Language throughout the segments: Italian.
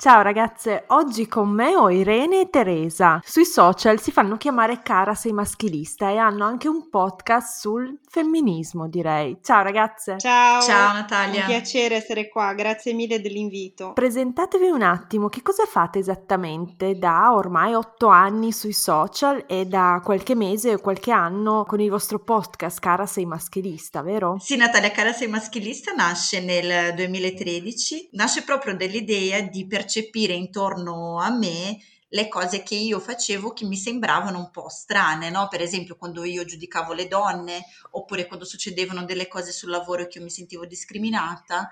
Ciao ragazze, oggi con me ho Irene e Teresa. Sui social si fanno chiamare Cara sei maschilista e hanno anche un podcast sul femminismo, direi. Ciao ragazze. Ciao. Ciao Natalia. Un piacere essere qua, grazie mille dell'invito. Presentatevi un attimo, che cosa fate esattamente da ormai otto anni sui social e da qualche mese o qualche anno con il vostro podcast Cara sei maschilista, vero? Sì Natalia, Cara sei maschilista nasce nel 2013, nasce proprio dell'idea di percepire percepire intorno a me le cose che io facevo che mi sembravano un po' strane, no? Per esempio quando io giudicavo le donne oppure quando succedevano delle cose sul lavoro che io mi sentivo discriminata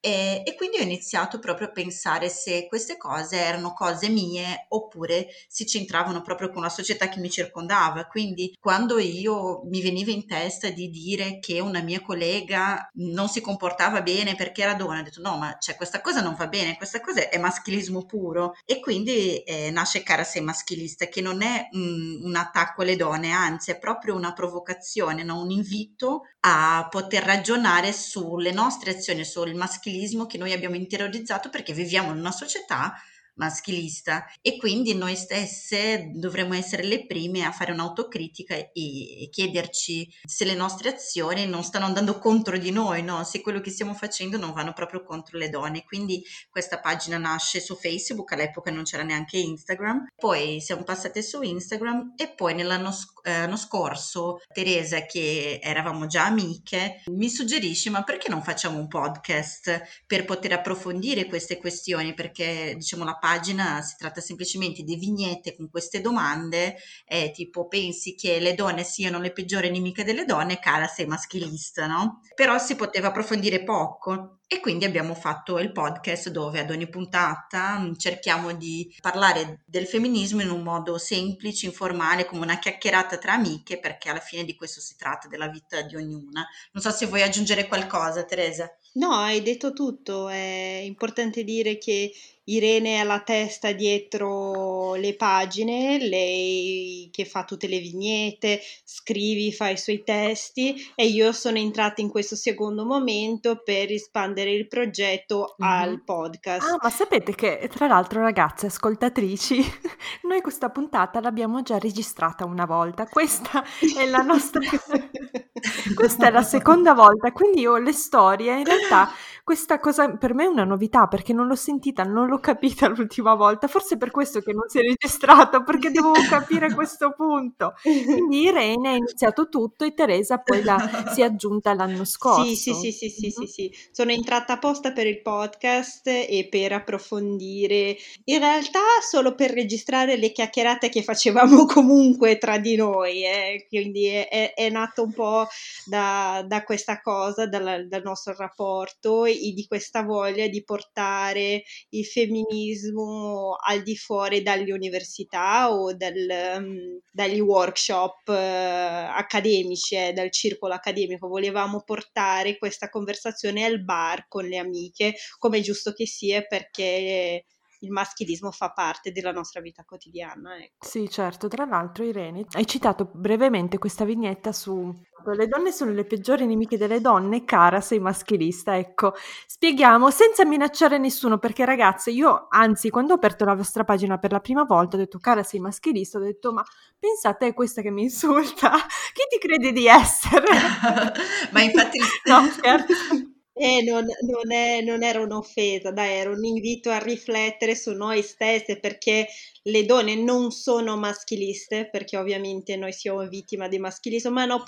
e, e, quindi ho iniziato proprio a pensare se queste cose erano cose mie oppure si c'entravano proprio con la società che mi circondava. Quindi quando io mi veniva in testa di dire che una mia collega non si comportava bene perché era donna, ho detto no, ma cioè, questa cosa non va bene, questa cosa è maschilismo puro. E quindi eh, nasce Cara sei maschilista, che non è mm, un attacco alle donne, anzi è proprio una provocazione, no? un invito a poter ragionare sulle nostre azioni, sul maschilismo che noi abbiamo interiorizzato perché viviamo in una società maschilista e quindi noi stesse dovremmo essere le prime a fare un'autocritica e chiederci se le nostre azioni non stanno andando contro di noi, no? se quello che stiamo facendo non vanno proprio contro le donne. Quindi questa pagina nasce su Facebook, all'epoca non c'era neanche Instagram, poi siamo passate su Instagram e poi nell'anno eh, scorso Teresa, che eravamo già amiche, mi suggerisce ma perché non facciamo un podcast per poter approfondire queste questioni? Perché diciamo la pagina pagina si tratta semplicemente di vignette con queste domande, eh, tipo pensi che le donne siano le peggiori nemiche delle donne, cara sei maschilista, no? Però si poteva approfondire poco e quindi abbiamo fatto il podcast dove ad ogni puntata mm, cerchiamo di parlare del femminismo in un modo semplice, informale, come una chiacchierata tra amiche, perché alla fine di questo si tratta della vita di ognuna. Non so se vuoi aggiungere qualcosa, Teresa. No, hai detto tutto. È importante dire che Irene è alla testa dietro le pagine, lei che fa tutte le vignette, scrivi, fa i suoi testi e io sono entrata in questo secondo momento per espandere il progetto mm-hmm. al podcast. Ah, ma sapete che tra l'altro ragazze ascoltatrici, noi questa puntata l'abbiamo già registrata una volta, questa è la nostra... questa è la seconda volta, quindi io le storie in realtà questa cosa per me è una novità perché non l'ho sentita, non l'ho capita l'ultima volta, forse per questo che non si è registrato, perché devo capire questo punto. Quindi Irene ha iniziato tutto e Teresa poi la, si è aggiunta l'anno scorso. Sì, sì, sì, sì, sì, sì, sì. Sono entrata apposta per il podcast e per approfondire, in realtà solo per registrare le chiacchierate che facevamo comunque tra di noi, eh. quindi è, è, è, nato un po' da, da questa cosa, dal, dal nostro rapporto di questa voglia di portare il femminismo al di fuori dalle università o dal, um, dagli workshop uh, accademici, eh, dal circolo accademico. Volevamo portare questa conversazione al bar con le amiche, come è giusto che sia, perché il maschilismo fa parte della nostra vita quotidiana. Ecco. Sì, certo. Tra l'altro, Irene, hai citato brevemente questa vignetta su le donne sono le peggiori nemiche delle donne, cara, sei maschilista. Ecco, spieghiamo senza minacciare nessuno, perché ragazze, io anzi, quando ho aperto la vostra pagina per la prima volta, ho detto, cara, sei maschilista, ho detto, ma pensate a questa che mi insulta, chi ti crede di essere? ma infatti... no, scherzo. Eh, non, non, è, non, era un'offesa, dai, era un invito a riflettere su noi stesse perché le donne non sono maschiliste, perché ovviamente noi siamo vittime di maschilismo, ma noi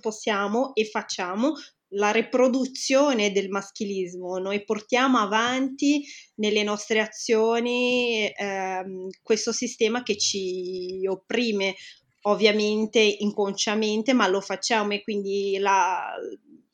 possiamo e facciamo la riproduzione del maschilismo, noi portiamo avanti nelle nostre azioni ehm, questo sistema che ci opprime ovviamente inconsciamente, ma lo facciamo e quindi la,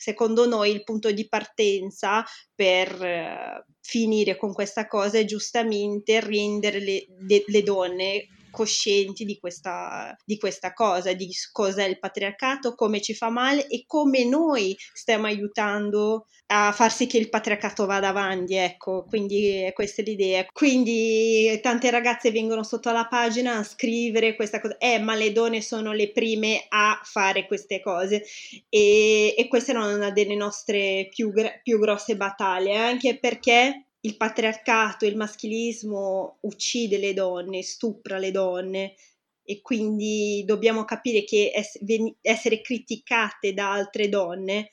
secondo noi il punto di partenza per eh, finire con questa cosa è giustamente rendere le, de, le donne coscienti di questa, di questa cosa, di cos'è il patriarcato, come ci fa male e come noi stiamo aiutando a far sì che il patriarcato vada avanti, ecco, quindi questa è l'idea. Quindi tante ragazze vengono sotto la pagina a scrivere questa cosa, eh, ma le donne sono le prime a fare queste cose e, e questa era una delle nostre più, più grosse battaglie, anche perché il patriarcato, il maschilismo uccide le donne, stupra le donne e quindi dobbiamo capire che essere criticate da altre donne,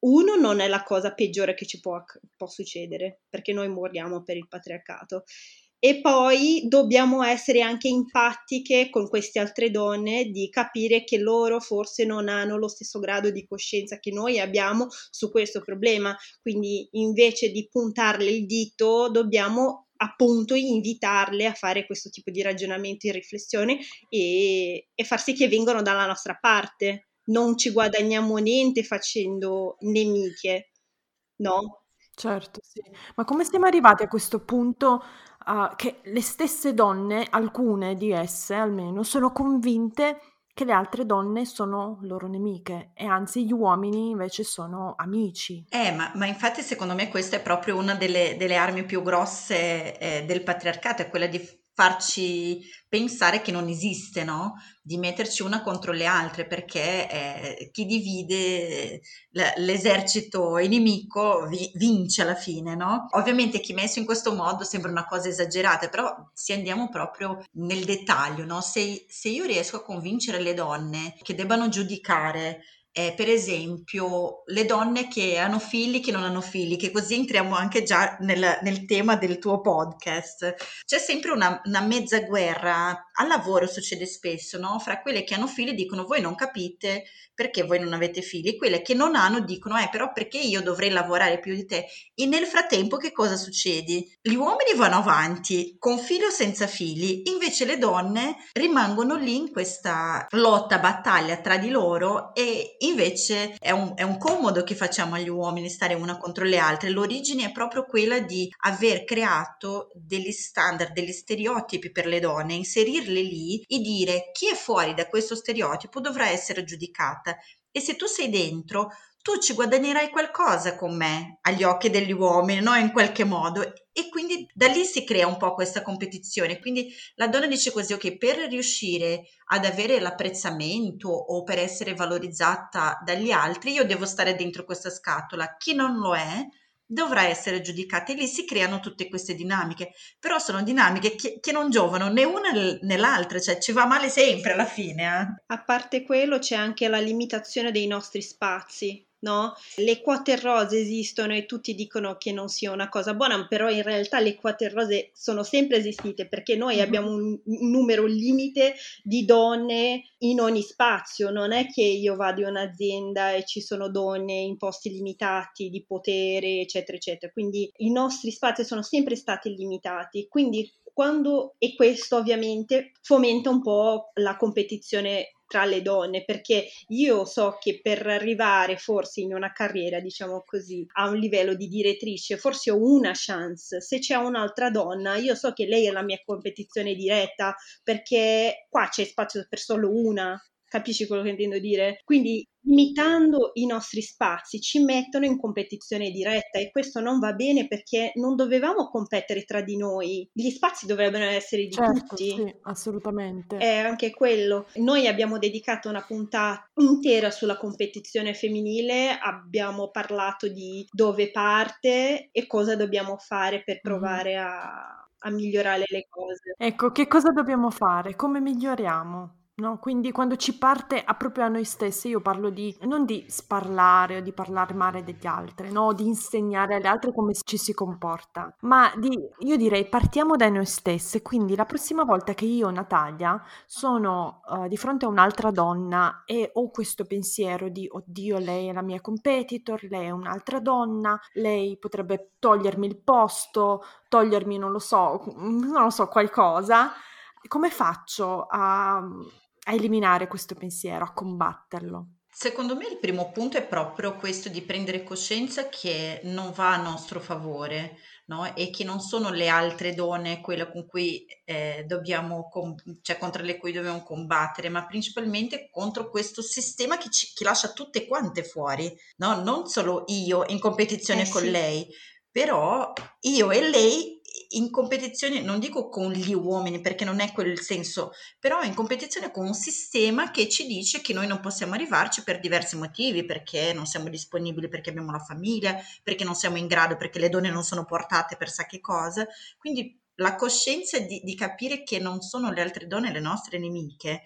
uno, non è la cosa peggiore che ci può, può succedere, perché noi moriamo per il patriarcato e poi dobbiamo essere anche empatiche con queste altre donne di capire che loro forse non hanno lo stesso grado di coscienza che noi abbiamo su questo problema. Quindi invece di puntarle il dito, dobbiamo appunto invitarle a fare questo tipo di ragionamento e riflessione e, e far sì che vengano dalla nostra parte. Non ci guadagniamo niente facendo nemiche, no? Certo, sì. Ma come siamo arrivati a questo punto uh, che le stesse donne, alcune di esse almeno, sono convinte che le altre donne sono loro nemiche e anzi gli uomini invece sono amici. Eh, ma, ma infatti secondo me questa è proprio una delle, delle armi più grosse eh, del patriarcato, è quella di farci pensare che non esiste, no? Di metterci una contro le altre, perché eh, chi divide l'esercito inimico vi, vince alla fine, no? Ovviamente chi messo in questo modo sembra una cosa esagerata, però se andiamo proprio nel dettaglio, no? Se, se io riesco a convincere le donne che debbano giudicare eh, per esempio le donne che hanno figli, che non hanno figli, che così entriamo anche già nel, nel tema del tuo podcast. C'è sempre una, una, mezza guerra, al lavoro succede spesso, no? Fra quelle che hanno figli dicono voi non capite perché voi non avete figli, quelle che non hanno dicono eh però perché io dovrei lavorare più di te. E nel frattempo che cosa succede? Gli uomini vanno avanti con figli o senza figli, invece le donne rimangono lì in questa lotta, battaglia tra di loro e invece è un, è un comodo che facciamo agli uomini stare una contro le altre. L'origine è proprio quella di aver creato degli standard, degli stereotipi per le donne, inserirle lì e dire chi è fuori da questo stereotipo dovrà essere giudicata e se tu sei dentro tu ci guadagnerai qualcosa con me agli occhi degli uomini, no? In qualche modo. E quindi da lì si crea un po' questa competizione. Quindi la donna dice così, ok, per riuscire ad avere l'apprezzamento o per essere valorizzata dagli altri, io devo stare dentro questa scatola. Chi non lo è, dovrà essere giudicata e lì si creano tutte queste dinamiche, però sono dinamiche che, che non giovano né una né l'altra, cioè ci va male sempre alla fine. Eh? A parte quello c'è anche la limitazione dei nostri spazi, no? Le quote rose esistono e tutti dicono che non sia una cosa buona, però in realtà le quote rose sono sempre esistite perché noi mm-hmm. abbiamo un, un, numero limite di donne in ogni spazio, non è che io vado in un'azienda e ci sono donne in posti limitati di potere, eccetera, eccetera. Quindi i nostri spazi sono sempre stati limitati, quindi quando, e questo ovviamente fomenta un po' la competizione tra le donne, perché io so che per arrivare forse in una carriera, diciamo così, a un livello di direttrice, forse ho una chance. Se c'è un'altra donna, io so che lei è la mia competizione diretta, perché qua c'è spazio per solo una. Capisci quello che intendo dire? Quindi limitando i nostri spazi ci mettono in competizione diretta e questo non va bene perché non dovevamo competere tra di noi, gli spazi dovrebbero essere di certo, tutti. Sì, assolutamente. È anche quello. Noi abbiamo dedicato una puntata intera sulla competizione femminile, abbiamo parlato di dove parte e cosa dobbiamo fare per provare mm-hmm. a a migliorare le cose. Ecco, che cosa dobbiamo fare? Come miglioriamo? No, quindi quando ci parte a proprio a noi stessi, io parlo di non di sparlare o di parlare male degli altri, no, di insegnare agli altri come ci si comporta, ma di, io direi partiamo da noi stesse, quindi la prossima volta che io, Natalia, sono uh, di fronte a un'altra donna e ho questo pensiero di oddio, lei è la mia competitor, lei è un'altra donna, lei potrebbe togliermi il posto, togliermi, non lo so, non lo so, qualcosa, come faccio a a eliminare questo pensiero, a combatterlo. Secondo me il primo punto è proprio questo di prendere coscienza che non va a nostro favore, no? E che non sono le altre donne quelle con cui eh, dobbiamo, com- cioè contro le cui dobbiamo combattere, ma principalmente contro questo sistema che, ci, che lascia tutte quante fuori, no? Non solo io in competizione eh, con sì. lei, però io e lei in competizione, non dico con gli uomini perché non è quel senso, però in competizione con un sistema che ci dice che noi non possiamo arrivarci per diversi motivi, perché non siamo disponibili, perché abbiamo la famiglia, perché non siamo in grado, perché le donne non sono portate per sa che cosa. Quindi la coscienza di, di capire che non sono le altre donne le nostre nemiche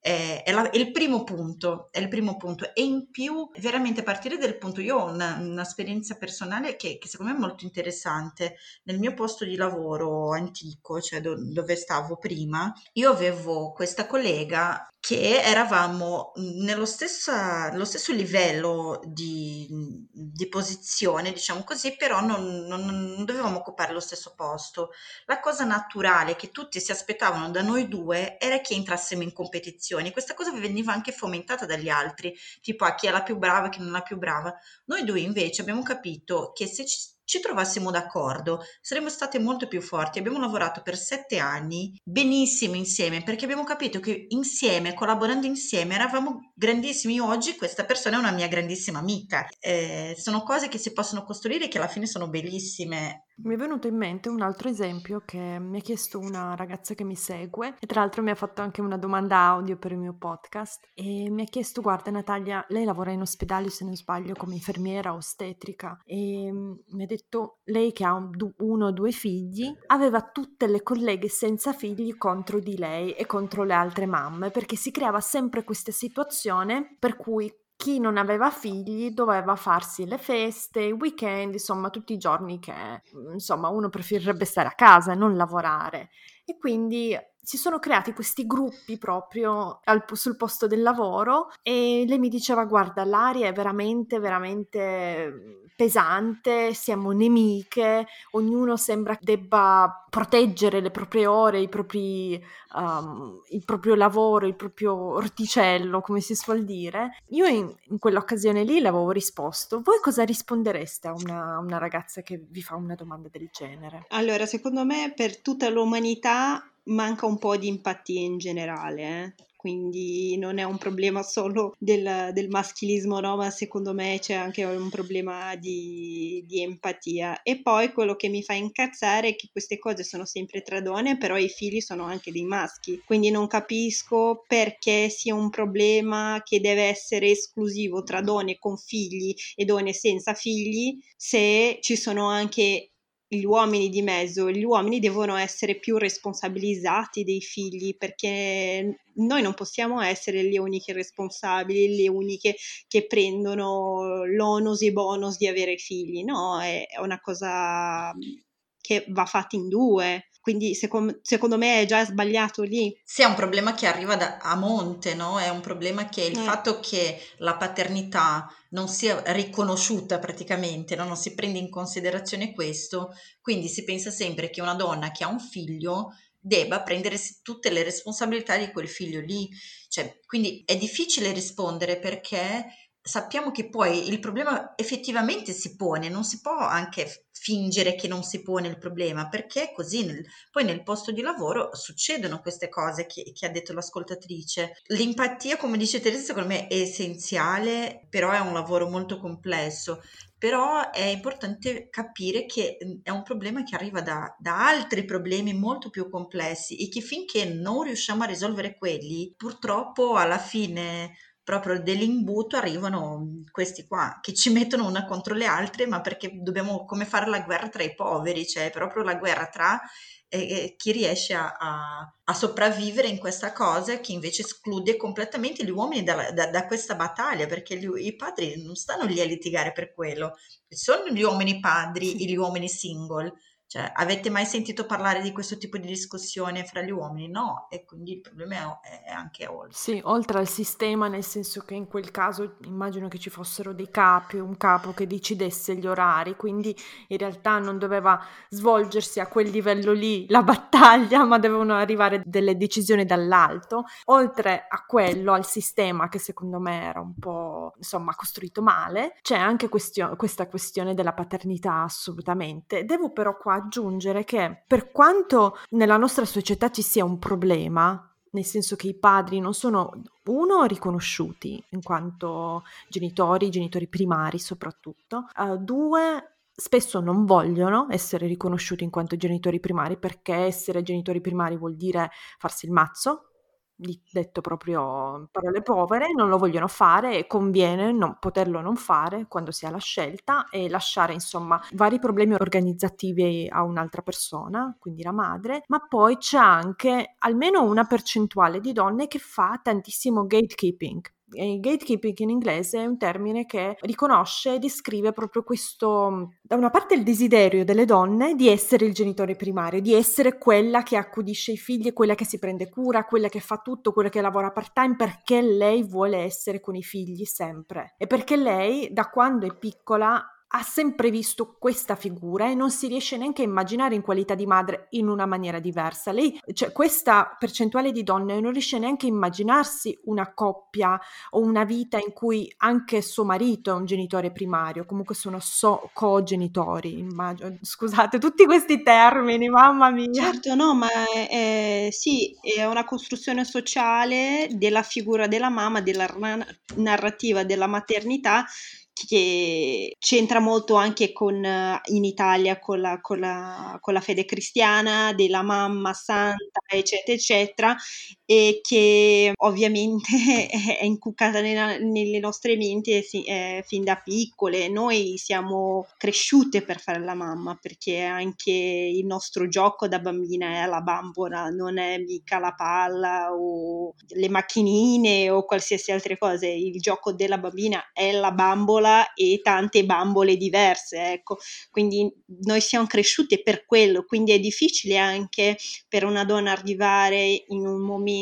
è, è, la, è, il primo punto, è il primo punto. E in più, veramente a partire del punto, io ho una, un'esperienza personale che, che, secondo me è molto interessante. Nel mio posto di lavoro antico, cioè do, dove stavo prima, io avevo questa collega che eravamo nello, stessa, stesso livello di, di, posizione, diciamo così, però non, non, non, dovevamo occupare lo stesso posto. La cosa naturale che tutti si aspettavano da noi due era che entrassimo in competizione. Questa cosa veniva anche fomentata dagli altri, tipo a chi è la più brava chi non è la più brava. Noi due invece abbiamo capito che se ci ci trovassimo d'accordo, saremmo state molto più forti. Abbiamo lavorato per sette anni benissimo insieme perché abbiamo capito che insieme, collaborando insieme, eravamo grandissimi. oggi questa persona è una mia grandissima amica. Eh, sono cose che si possono costruire e che alla fine sono bellissime. Mi è venuto in mente un altro esempio che mi ha chiesto una ragazza che mi segue e tra l'altro mi ha fatto anche una domanda audio per il mio podcast e mi ha chiesto guarda Natalia, lei lavora in ospedale se non sbaglio come infermiera ostetrica e mi ha detto lei che ha uno o due figli aveva tutte le colleghe senza figli contro di lei e contro le altre mamme perché si creava sempre questa situazione per cui chi non aveva figli doveva farsi le feste, i weekend, insomma tutti i giorni che insomma uno preferirebbe stare a casa e non lavorare. E quindi si sono creati questi gruppi proprio al, sul posto del lavoro e lei mi diceva guarda l'aria è veramente veramente pesante, siamo nemiche, ognuno sembra debba proteggere le proprie ore, propri, um, il proprio lavoro, il proprio orticello, come si suol dire. Io in, in quell'occasione lì le avevo risposto. Voi cosa rispondereste a una, una ragazza che vi fa una domanda del genere? Allora, secondo me per tutta l'umanità manca un po' di empatia in generale, eh? Quindi non è un problema solo del, del, maschilismo, no? ma secondo me c'è anche un problema di, di, empatia. E poi quello che mi fa incazzare è che queste cose sono sempre tra donne, però i figli sono anche dei maschi, quindi non capisco perché sia un problema che deve essere esclusivo tra donne con figli e donne senza figli, se ci sono anche gli uomini di mezzo, gli uomini devono essere più responsabilizzati dei figli perché noi non possiamo essere le uniche responsabili, le uniche che prendono l'onus e bonus di avere figli, no, è una cosa che va fatta in due. Quindi secondo, secondo, me è già sbagliato lì. Sì, è un problema che arriva da, a monte, no? È un problema che il eh. fatto che la paternità non sia riconosciuta praticamente, no? non si prende in considerazione questo, quindi si pensa sempre che una donna che ha un figlio debba prendere tutte le responsabilità di quel figlio lì. Cioè, quindi è difficile rispondere perché sappiamo che poi il problema effettivamente si pone, non si può anche fingere che non si pone il problema, perché così nel, poi nel posto di lavoro succedono queste cose che, che, ha detto l'ascoltatrice. L'empatia, come dice Teresa, secondo me è essenziale, però è un lavoro molto complesso. Però è importante capire che è un problema che arriva da, da altri problemi molto più complessi e che finché non riusciamo a risolvere quelli, purtroppo alla fine proprio dell'imbuto arrivano questi qua che ci mettono una contro le altre, ma perché dobbiamo come fare la guerra tra i poveri, cioè proprio la guerra tra eh, chi riesce a, a, a, sopravvivere in questa cosa che invece esclude completamente gli uomini da, da, da questa battaglia, perché gli, i padri non stanno lì a litigare per quello, sono gli uomini padri e gli uomini single Cioè, avete mai sentito parlare di questo tipo di discussione fra gli uomini? No, e quindi il problema è, è anche oltre. Sì, oltre al sistema, nel senso che in quel caso immagino che ci fossero dei capi, un capo che decidesse gli orari, quindi in realtà non doveva svolgersi a quel livello lì la battaglia, ma dovevano arrivare delle decisioni dall'alto. Oltre a quello, al sistema che secondo me era un po' insomma costruito male, c'è anche questio- questa questione della paternità assolutamente. Devo però qua aggiungere che per quanto nella nostra società ci sia un problema, nel senso che i padri non sono, uno, riconosciuti in quanto genitori, genitori primari soprattutto, uh, due, spesso non vogliono essere riconosciuti in quanto genitori primari perché essere genitori primari vuol dire farsi il mazzo, detto proprio parole povere, non lo vogliono fare e conviene non, poterlo non fare quando si ha la scelta e lasciare insomma vari problemi organizzativi a un'altra persona, quindi la madre, ma poi c'è anche almeno una percentuale di donne che fa tantissimo gatekeeping, il gatekeeping in inglese è un termine che riconosce e descrive proprio questo, da una parte il desiderio delle donne di essere il genitore primario, di essere quella che accudisce i figli, quella che si prende cura, quella che fa tutto, quella che lavora part time perché lei vuole essere con i figli sempre. E perché lei da quando è piccola ha sempre visto questa figura e non si riesce neanche a immaginare in qualità di madre in una maniera diversa. Lei, cioè questa percentuale di donne non riesce neanche a immaginarsi una coppia o una vita in cui anche suo marito è un genitore primario, comunque sono so- cogenitori, immagino. Scusate, tutti questi termini, mamma mia. Certo, no, ma è, sì, è una costruzione sociale della figura della mamma, della narrativa della maternità che c'entra molto anche con, eh, in Italia con la, con, la, con la, fede cristiana, della mamma santa, eccetera, eccetera, e che ovviamente è incuccata nella, nelle nostre menti eh, fin da piccole. Noi siamo cresciute per fare la mamma, perché anche il nostro gioco da bambina è la bambola, non è mica la palla o le macchinine o qualsiasi altra cosa. Il gioco della bambina è la bambola e tante bambole diverse, ecco. Quindi noi siamo cresciute per quello, quindi è difficile anche per una donna arrivare in un momento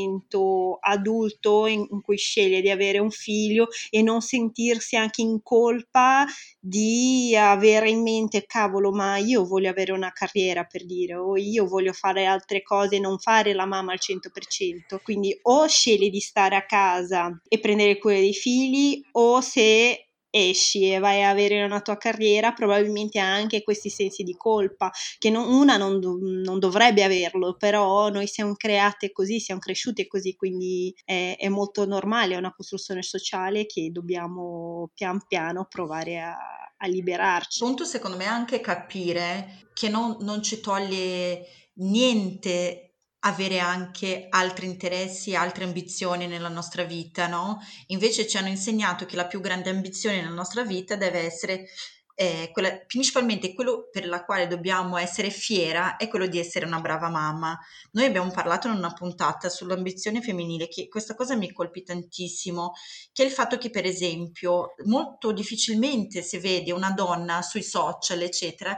adulto in, in cui sceglie di avere un figlio e non sentirsi anche in colpa di avere in mente, cavolo, ma io voglio avere una carriera per dire, o io voglio fare altre cose, non fare la mamma al 100%. Quindi o scegli di stare a casa e prendere cura dei figli, o se esci e vai a avere una tua carriera, probabilmente ha anche questi sensi di colpa, che non, una non, non, dovrebbe averlo, però noi siamo create così, siamo cresciute così, quindi è, è, molto normale, è una costruzione sociale che dobbiamo pian piano provare a, a liberarci. Punto secondo me anche capire che non, non ci toglie niente avere anche altri interessi, altre ambizioni nella nostra vita, no? Invece ci hanno insegnato che la più grande ambizione nella nostra vita deve essere eh, quella, principalmente quello per la quale dobbiamo essere fiera è quello di essere una brava mamma. Noi abbiamo parlato in una puntata sull'ambizione femminile, che questa cosa mi colpì tantissimo, che è il fatto che per esempio molto difficilmente si vede una donna sui social, eccetera,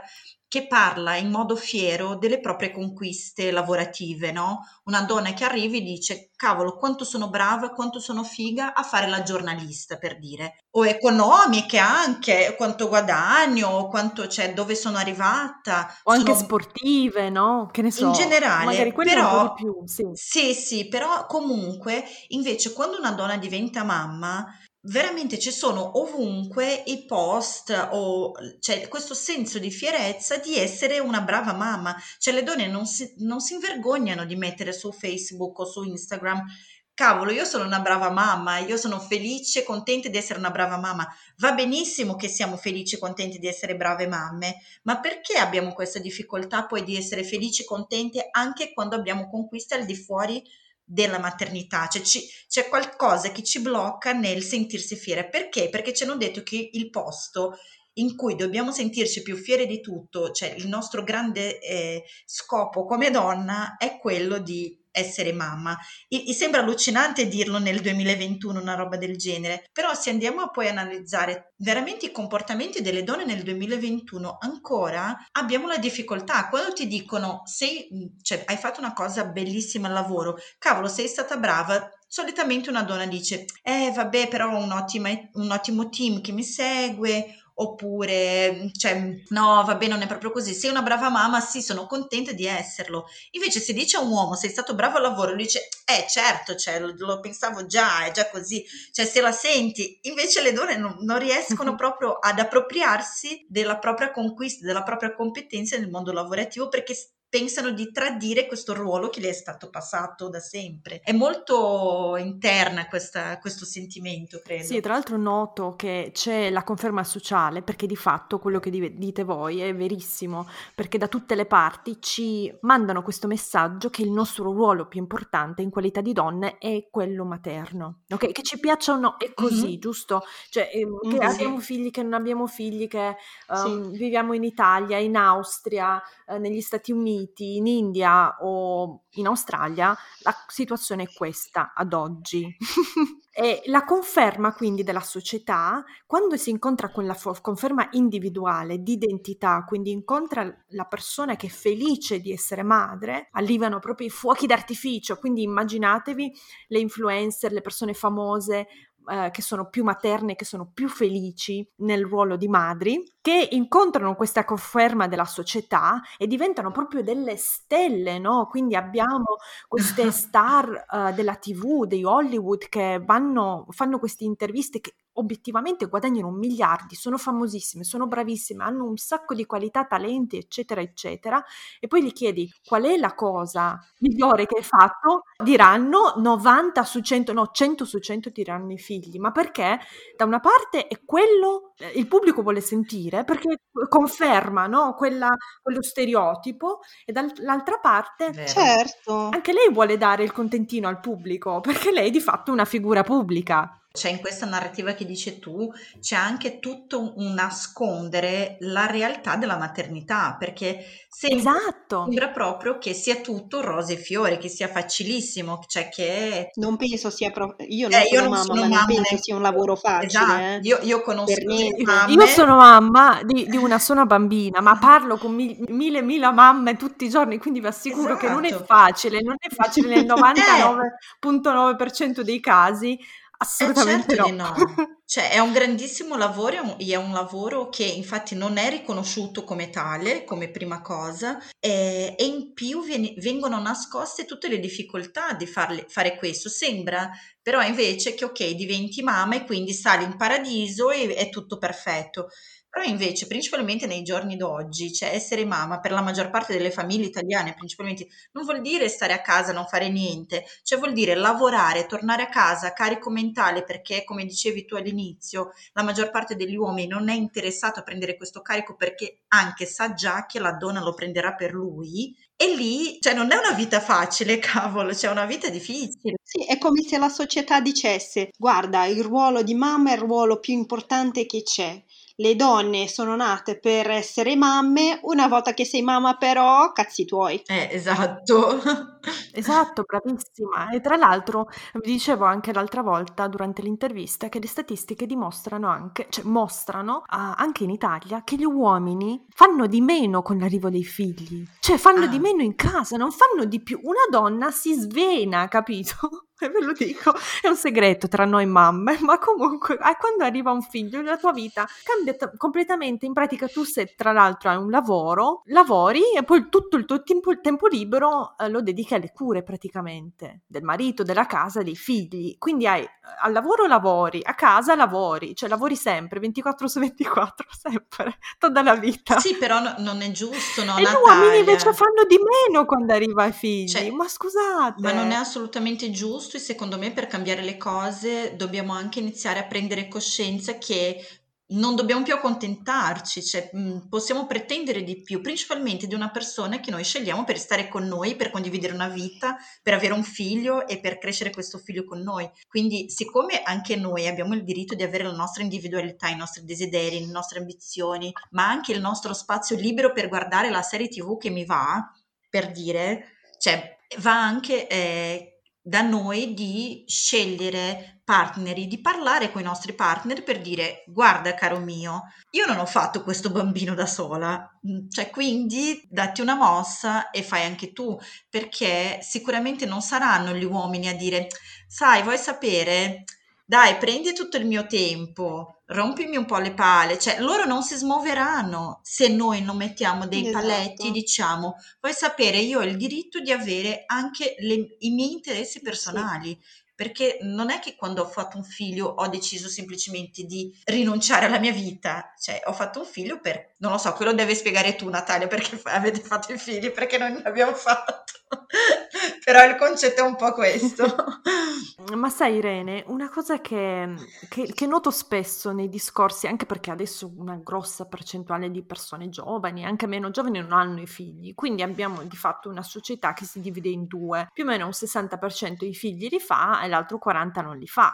che parla in modo fiero delle proprie conquiste lavorative, no? Una donna che arrivi e dice, cavolo, quanto sono brava, quanto sono figa a fare la giornalista, per dire. O economiche anche, quanto guadagno, quanto c'è, cioè, dove sono arrivata. O anche sono... sportive, no? Che ne so. In generale, magari però, un po' di più, sì. Sì, sì, però comunque, invece, quando una donna diventa mamma, veramente ci sono ovunque i post o cioè questo senso di fierezza di essere una brava mamma. Cioè le donne non si, non si invergognano di mettere su Facebook o su Instagram cavolo io sono una brava mamma io sono felice e contenta di essere una brava mamma. Va benissimo che siamo felici e contenti di essere brave mamme ma perché abbiamo questa difficoltà poi di essere felici e contente anche quando abbiamo conquiste al di fuori della maternità, cioè ci, c'è qualcosa che ci blocca nel sentirsi fiere. Perché? Perché ci hanno detto che il posto in cui dobbiamo sentirci più fiere di tutto, cioè il nostro grande eh, scopo come donna è quello di essere mamma. E, e sembra allucinante dirlo nel 2021, una roba del genere, però se andiamo a poi analizzare veramente i comportamenti delle donne nel 2021, ancora abbiamo la difficoltà. Quando ti dicono sei, cioè, hai fatto una cosa bellissima al lavoro, cavolo, sei stata brava, solitamente una donna dice, eh vabbè, però ho un, un ottimo team che mi segue, oppure cioè, no, vabbè, non è proprio così. Sei una brava mamma, sì, sono contenta di esserlo. Invece, se dice a un uomo sei stato bravo al lavoro, lui dice, eh, certo, cioè, lo, lo, pensavo già, è già così, cioè, se la senti. Invece, le donne non, non riescono proprio ad appropriarsi della propria conquista, della propria competenza nel mondo lavorativo perché pensano di tradire questo ruolo che le è stato passato da sempre. È molto interna questa, questo sentimento, credo. Sì, tra l'altro noto che c'è la conferma sociale, perché di fatto quello che dite voi è verissimo, perché da tutte le parti ci mandano questo messaggio che il nostro ruolo più importante in qualità di donne è quello materno. Ok, che ci piaccia o no, è così, mm-hmm. giusto? Cioè, eh, che mm-hmm. abbiamo figli, che non abbiamo figli, che um, sì. viviamo in Italia, in Austria, eh, negli Stati Uniti Uniti, in India o in Australia, la situazione è questa ad oggi. e la conferma quindi della società, quando si incontra con la fo- conferma individuale di identità, quindi incontra la persona che è felice di essere madre, arrivano proprio i fuochi d'artificio, quindi immaginatevi le influencer, le persone famose eh, che sono più materne, che sono più felici nel ruolo di madri, che incontrano questa conferma della società e diventano proprio delle stelle, no? Quindi abbiamo queste star uh, della TV, dei Hollywood che vanno, fanno queste interviste che obiettivamente guadagnano miliardi, sono famosissime, sono bravissime, hanno un sacco di qualità, talenti, eccetera, eccetera, e poi gli chiedi qual è la cosa migliore che hai fatto, diranno 90 su 100, no, 100 su 100 diranno i figli, ma perché da una parte è quello eh, il pubblico vuole sentire, perché conferma no, Quella, quello stereotipo, e dall'altra parte certo. anche lei vuole dare il contentino al pubblico, perché lei è di fatto una figura pubblica. C'è in questa narrativa che dice tu, c'è anche tutto un nascondere la realtà della maternità, perché sembra, esatto. sembra proprio che sia tutto rose e fiori, che sia facilissimo, cioè che... Non penso sia proprio... Io non eh, sono io non mamma, sono ma mamma, non penso sia un lavoro facile. Esatto. Eh. Io, io, conosco mamme... Io sono mamma di, di, una sola bambina, ma parlo con mil, mille mille mamme tutti i giorni, quindi vi assicuro esatto. che non è esatto. facile, non è facile nel 99.9% dei casi Assolutamente eh certo no. no. Cioè, è un grandissimo lavoro, è un lavoro che infatti non è riconosciuto come tale, come prima cosa, e, e in più viene, vengono nascoste tutte le difficoltà di farle, fare questo. Sembra però invece che ok, diventi mamma e quindi sali in paradiso e è tutto perfetto. Però invece, principalmente nei giorni d'oggi, cioè essere mamma per la maggior parte delle famiglie italiane, principalmente, non vuol dire stare a casa, non fare niente, cioè vuol dire lavorare, tornare a casa carico mentale, perché come dicevi tu all'inizio, la maggior parte degli uomini non è interessato a prendere questo carico perché anche sa già che la donna lo prenderà per lui. E lì, cioè, non è una vita facile, cavolo, cioè, è una vita difficile. Sì, è come se la società dicesse: guarda, il ruolo di mamma è il ruolo più importante che c'è le donne sono nate per essere mamme, una volta che sei mamma però, cazzi tuoi. Eh, esatto. esatto, bravissima. E tra l'altro, vi dicevo anche l'altra volta durante l'intervista che le statistiche dimostrano anche, cioè mostrano uh, anche in Italia che gli uomini fanno di meno con l'arrivo dei figli, cioè fanno ah. di meno in casa, non fanno di più. Una donna si svena, capito? ve lo dico, è un segreto tra noi mamme, ma comunque quando arriva un figlio la tua vita cambia t- completamente, in pratica tu se tra l'altro hai un lavoro, lavori e poi tutto il tuo tempo, tempo libero eh, lo dedichi alle cure praticamente, del marito, della casa, dei figli, quindi hai, eh, al lavoro lavori, a casa lavori, cioè lavori sempre, 24 su 24, sempre, tutta la vita. Sì, però no, non è giusto, no? E Natalia. gli uomini invece fanno di meno quando arriva ai figli, cioè, ma scusate. Ma non è assolutamente giusto e secondo me per cambiare le cose dobbiamo anche iniziare a prendere coscienza che non dobbiamo più accontentarci, cioè, possiamo pretendere di più, principalmente di una persona che noi scegliamo per stare con noi, per condividere una vita, per avere un figlio e per crescere questo figlio con noi. Quindi, siccome anche noi abbiamo il diritto di avere la nostra individualità, i nostri desideri, le nostre ambizioni, ma anche il nostro spazio libero per guardare la serie TV che mi va, per dire, cioè va anche eh, da noi di scegliere partner, di parlare con i nostri partner per dire guarda caro mio, io non ho fatto questo bambino da sola, mm, cioè quindi datti una mossa e fai anche tu, perché sicuramente non saranno gli uomini a dire sai, vuoi sapere? Dai, prendi tutto il mio tempo, rompimi un po' le pale, cioè loro non si smuoveranno se noi non mettiamo dei esatto. paletti e diciamo, vuoi sapere, io ho il diritto di avere anche le, i miei interessi personali. Sì perché non è che quando ho fatto un figlio ho deciso semplicemente di rinunciare alla mia vita, cioè ho fatto un figlio per, non lo so, quello deve spiegare tu Natalia perché avete fatto i figli, perché noi non l'abbiamo fatto, però il concetto è un po' questo. Ma sai Irene, una cosa che, che, che noto spesso nei discorsi, anche perché adesso una grossa percentuale di persone giovani, anche meno giovani, non hanno i figli, quindi abbiamo di fatto una società che si divide in due, più o meno un 60% i figli li fa e l'altro 40 non li fa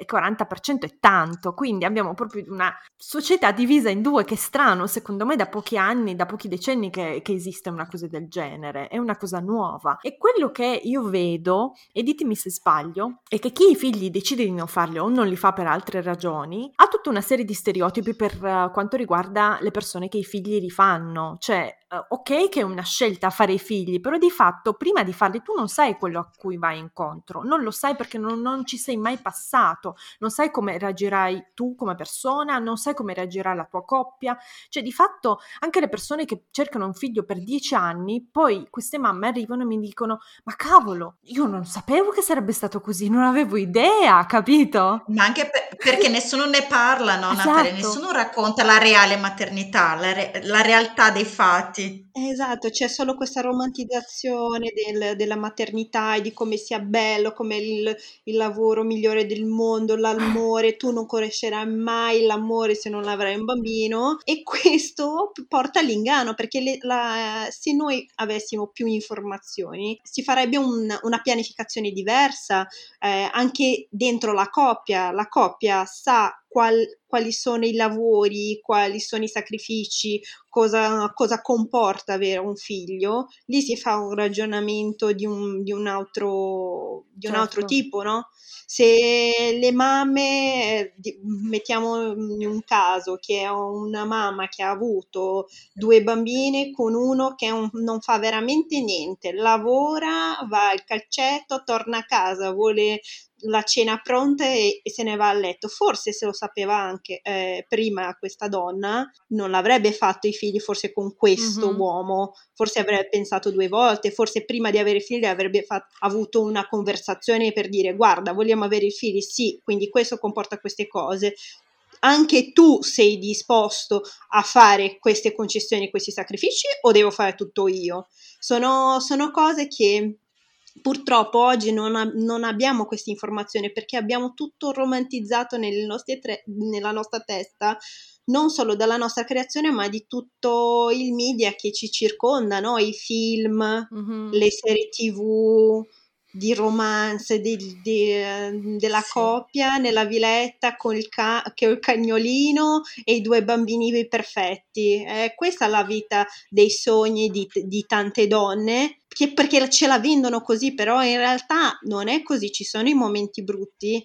il 40% è tanto, quindi abbiamo proprio una società divisa in due, che è strano, secondo me da pochi anni, da pochi decenni che, che, esiste una cosa del genere, è una cosa nuova. E quello che io vedo, e ditemi se sbaglio, è che chi i figli decide di non farli o non li fa per altre ragioni, ha tutta una serie di stereotipi per uh, quanto riguarda le persone che i figli li fanno, cioè uh, ok che è una scelta fare i figli, però di fatto prima di farli tu non sai quello a cui vai incontro, non lo sai perché non, non ci sei mai passato, non sai come reagirai tu come persona, non sai come reagirà la tua coppia, cioè di fatto anche le persone che cercano un figlio per dieci anni, poi queste mamme arrivano e mi dicono ma cavolo, io non sapevo che sarebbe stato così, non avevo idea, capito? Ma anche per, perché nessuno ne parla, no esatto. Natalia, nessuno racconta la reale maternità, la, re, la realtà dei fatti tutti. Esatto, c'è solo questa romantizzazione del, della maternità e di come sia bello, come il, il lavoro migliore del mondo, l'amore, tu non conoscerai mai l'amore se non avrai un bambino e questo porta all'inganno perché le, la, se noi avessimo più informazioni si farebbe un, una pianificazione diversa eh, anche dentro la coppia, la coppia sa qual, quali sono i lavori, quali sono i sacrifici, cosa, cosa, comporta avere un figlio, lì si fa un ragionamento di un, di un, altro, di un certo. altro tipo, no? Se le mamme, mettiamo in un caso che è una mamma che ha avuto due bambini con uno che un, non fa veramente niente, lavora, va al calcetto, torna a casa, vuole la cena pronta e, e, se ne va a letto. Forse se lo sapeva anche eh, prima questa donna, non l'avrebbe fatto i figli forse con questo mm-hmm. uomo, forse avrebbe pensato due volte, forse prima di avere figli avrebbe fat- avuto una conversazione per dire guarda, vogliamo avere i figli? Sì, quindi questo comporta queste cose. Anche tu sei disposto a fare queste concessioni, questi sacrifici o devo fare tutto io? Sono, sono cose che Purtroppo oggi non, ha, non abbiamo questa informazione perché abbiamo tutto romantizzato tre, nella nostra testa, non solo dalla nostra creazione, ma di tutto il media che ci circonda, no? i film, mm-hmm. le serie tv, di romance de, de, della sì. coppia nella villetta con il, ca- il, cagnolino e i due bambini perfetti. Eh, questa è la vita dei sogni di, di tante donne che perché ce la vendono così, però in realtà non è così, ci sono i momenti brutti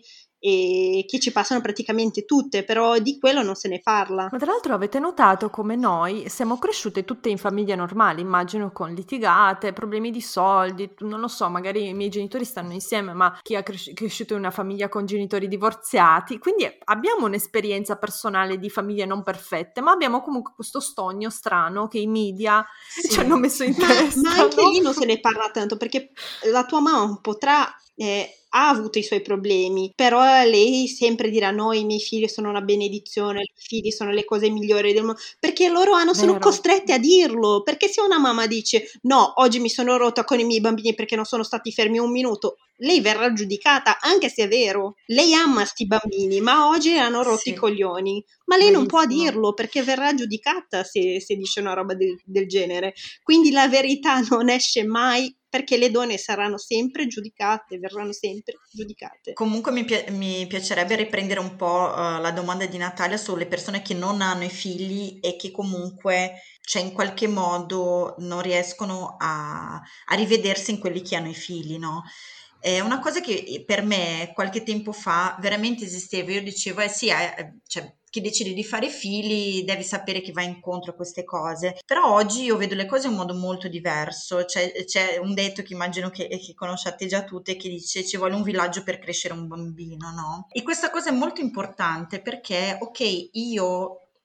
e che ci passano praticamente tutte, però di quello non se ne parla. Ma tra l'altro avete notato come noi siamo cresciute tutte in famiglie normali, immagino con litigate, problemi di soldi, non lo so, magari i miei genitori stanno insieme, ma chi è cres- cresciuto in una famiglia con genitori divorziati, quindi abbiamo un'esperienza personale di famiglie non perfette, ma abbiamo comunque questo stogno strano che i media sì. ci hanno messo in testa. Ma anche no? lì non se ne parla tanto perché la tua mamma potrà eh, ha avuto i suoi problemi, però lei sempre dirà no, i miei figli sono una benedizione, i figli sono le cose migliori del mondo, perché loro hanno, sono costrette a dirlo, perché se una mamma dice no, oggi mi sono rotta con i miei bambini perché non sono stati fermi un minuto, lei verrà giudicata, anche se è vero, lei ama sti bambini, ma oggi hanno rotto sì. i coglioni, ma lei Benissimo. non può dirlo perché verrà giudicata se, se dice una roba del, del genere, quindi la verità non esce mai perché le donne saranno sempre giudicate, verranno sempre giudicate. Comunque mi, pi- mi piacerebbe riprendere un po' uh, la domanda di Natalia sulle persone che non hanno i figli e che comunque cioè in qualche modo non riescono a, a rivedersi in quelli che hanno i figli, no? È una cosa che per me qualche tempo fa veramente esisteva. Io dicevo, eh sì, eh, cioè, chi decide di fare figli deve sapere che va incontro a queste cose. Però oggi io vedo le cose in modo molto diverso. C'è, c'è un detto che immagino che, che, conosciate già tutte che dice ci vuole un villaggio per crescere un bambino, no? E questa cosa è molto importante perché, ok, io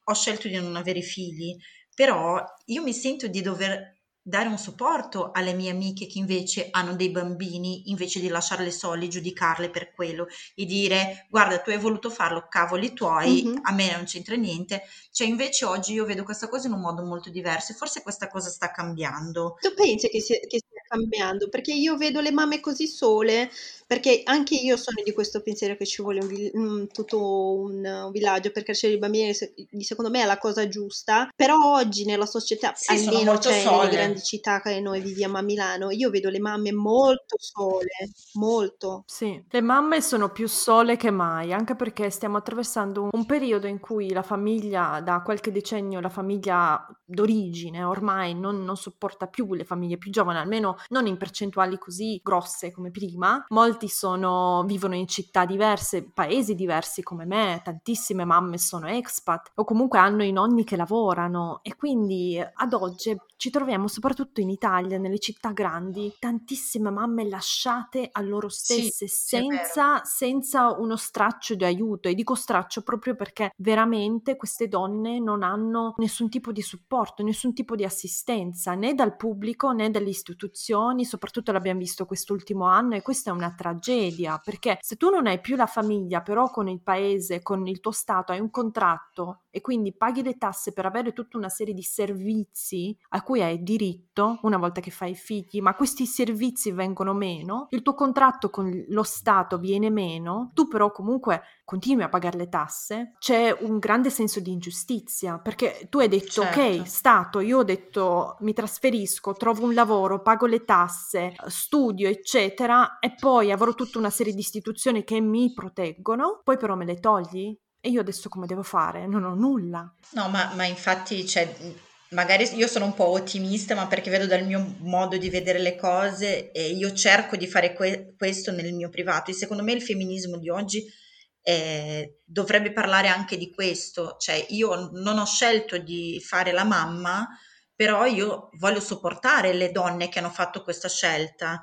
ho scelto di non avere figli, però io mi sento di dover dare un supporto alle mie amiche che invece hanno dei bambini, invece di lasciarle soli, giudicarle per quello e dire guarda tu hai voluto farlo, cavoli tuoi, mm-hmm. a me non c'entra niente. Cioè invece oggi io vedo questa cosa in un modo molto diverso e forse questa cosa sta cambiando. Tu pensi che, sia, che cambiando? Perché io vedo le mamme così sole, perché anche io sono di questo pensiero che ci vuole un, un, tutto un, un, villaggio per crescere i bambini, secondo me è la cosa giusta, però oggi nella società, sì, almeno cioè, nelle grandi città che noi viviamo a Milano, io vedo le mamme molto sole, molto. Sì, le mamme sono più sole che mai, anche perché stiamo attraversando un, un periodo in cui la famiglia, da qualche decennio, la famiglia d'origine ormai non, non sopporta più le famiglie più giovani, almeno non in percentuali così grosse come prima. Molti sono, vivono in città diverse, paesi diversi come me, tantissime mamme sono expat o comunque hanno i nonni che lavorano e quindi ad oggi ci troviamo soprattutto in Italia, nelle città grandi, tantissime mamme lasciate a loro stesse sì, senza, senza uno straccio di aiuto. E dico straccio proprio perché veramente queste donne non hanno nessun tipo di supporto, nessun tipo di assistenza né dal pubblico né dalle istituzioni, soprattutto l'abbiamo visto quest'ultimo anno e questa è una tragedia perché se tu non hai più la famiglia però con il paese, con il tuo stato hai un contratto e quindi paghi le tasse per avere tutta una serie di servizi a cui hai diritto una volta che fai figli, ma questi servizi vengono meno, il tuo contratto con lo Stato viene meno, tu però comunque continui a pagare le tasse, c'è un grande senso di ingiustizia perché tu hai detto certo. ok, Stato, io ho detto mi trasferisco, trovo un lavoro, pago le tasse, studio, eccetera, e poi avrò tutta una serie di istituzioni che mi proteggono, poi però me le togli? E io adesso come devo fare? Non ho nulla. No, ma, ma infatti, cioè, magari io sono un po' ottimista, ma perché vedo dal mio modo di vedere le cose e io cerco di fare que- questo nel mio privato. E secondo me il femminismo di oggi eh, dovrebbe parlare anche di questo. Cioè, io non ho scelto di fare la mamma, però io voglio supportare le donne che hanno fatto questa scelta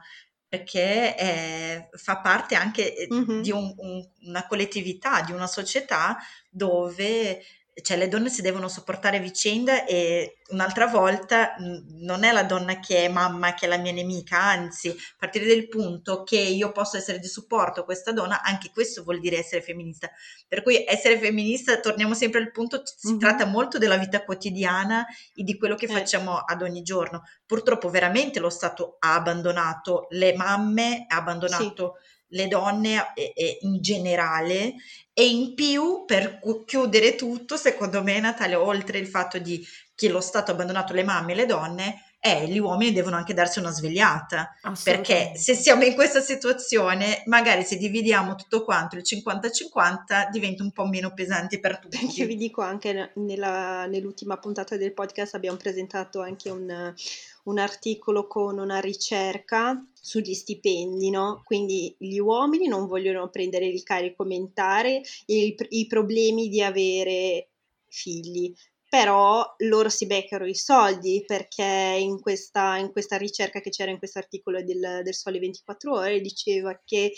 perché eh, fa parte anche mm-hmm. di un, un, una collettività, di una società dove cioè le donne si devono sopportare vicenda e un'altra volta non è la donna che è mamma che è la mia nemica, anzi, partire dal punto che io posso essere di supporto a questa donna, anche questo vuol dire essere femminista. Per cui essere femminista, torniamo sempre al punto, si mm-hmm. tratta molto della vita quotidiana e di quello che eh. facciamo ad ogni giorno. Purtroppo veramente lo Stato ha abbandonato le mamme, ha abbandonato sì le donne e, e in generale e in più per chiudere tutto secondo me Natalia oltre il fatto di che lo Stato ha abbandonato le mamme e le donne eh, gli uomini devono anche darsi una svegliata. Perché se siamo in questa situazione magari se dividiamo tutto quanto il 50-50 diventa un po' meno pesante per tutti. Io vi dico anche nella, nell'ultima puntata del podcast abbiamo presentato anche un, un articolo con una ricerca sugli stipendi, no? Quindi gli uomini non vogliono prendere il carico mentale i, i problemi di avere figli, però loro si beccano i soldi perché in questa, in questa ricerca che c'era in questo articolo del, del Sole 24 Ore diceva che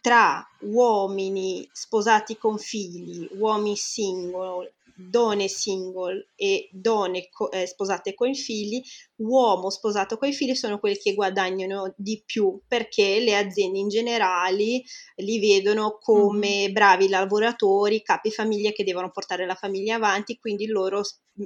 tra uomini sposati con figli, uomini single, donne single e donne co- eh, sposate con figli, uomo sposato con figli sono quelli che guadagnano di più perché le aziende in generale li vedono come mm-hmm. bravi lavoratori, capi famiglia che devono portare la famiglia avanti, quindi loro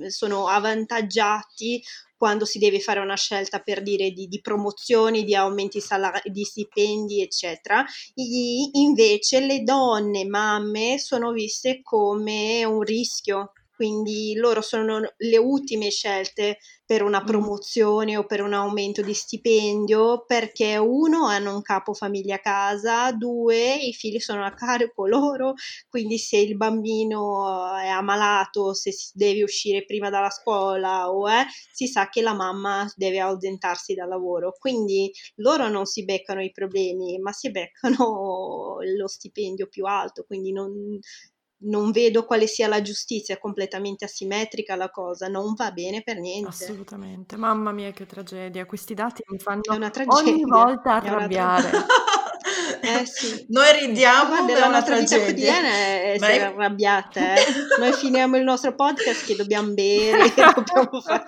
sono avvantaggiati quando si deve fare una scelta per dire di, di promozioni, di aumenti salari, di stipendi, eccetera. I, invece le donne mamme sono viste come un rischio quindi loro sono le ultime scelte per una promozione o per un aumento di stipendio perché uno hanno un capo famiglia a casa, due i figli sono a carico loro, quindi se il bambino è ammalato, se deve uscire prima dalla scuola o è, si sa che la mamma deve ausentarsi dal lavoro, quindi loro non si beccano i problemi, ma si beccano lo stipendio più alto, quindi non, non vedo quale sia la giustizia, è completamente asimmetrica la cosa, non va bene per niente. Assolutamente, mamma mia che tragedia, questi dati mi fanno ogni volta arrabbiare. Eh sì. Noi ridiamo della nostra tragedia. vita quotidiana è essere è... arrabbiate. Eh? Noi finiamo il nostro podcast che dobbiamo bere, dobbiamo fare...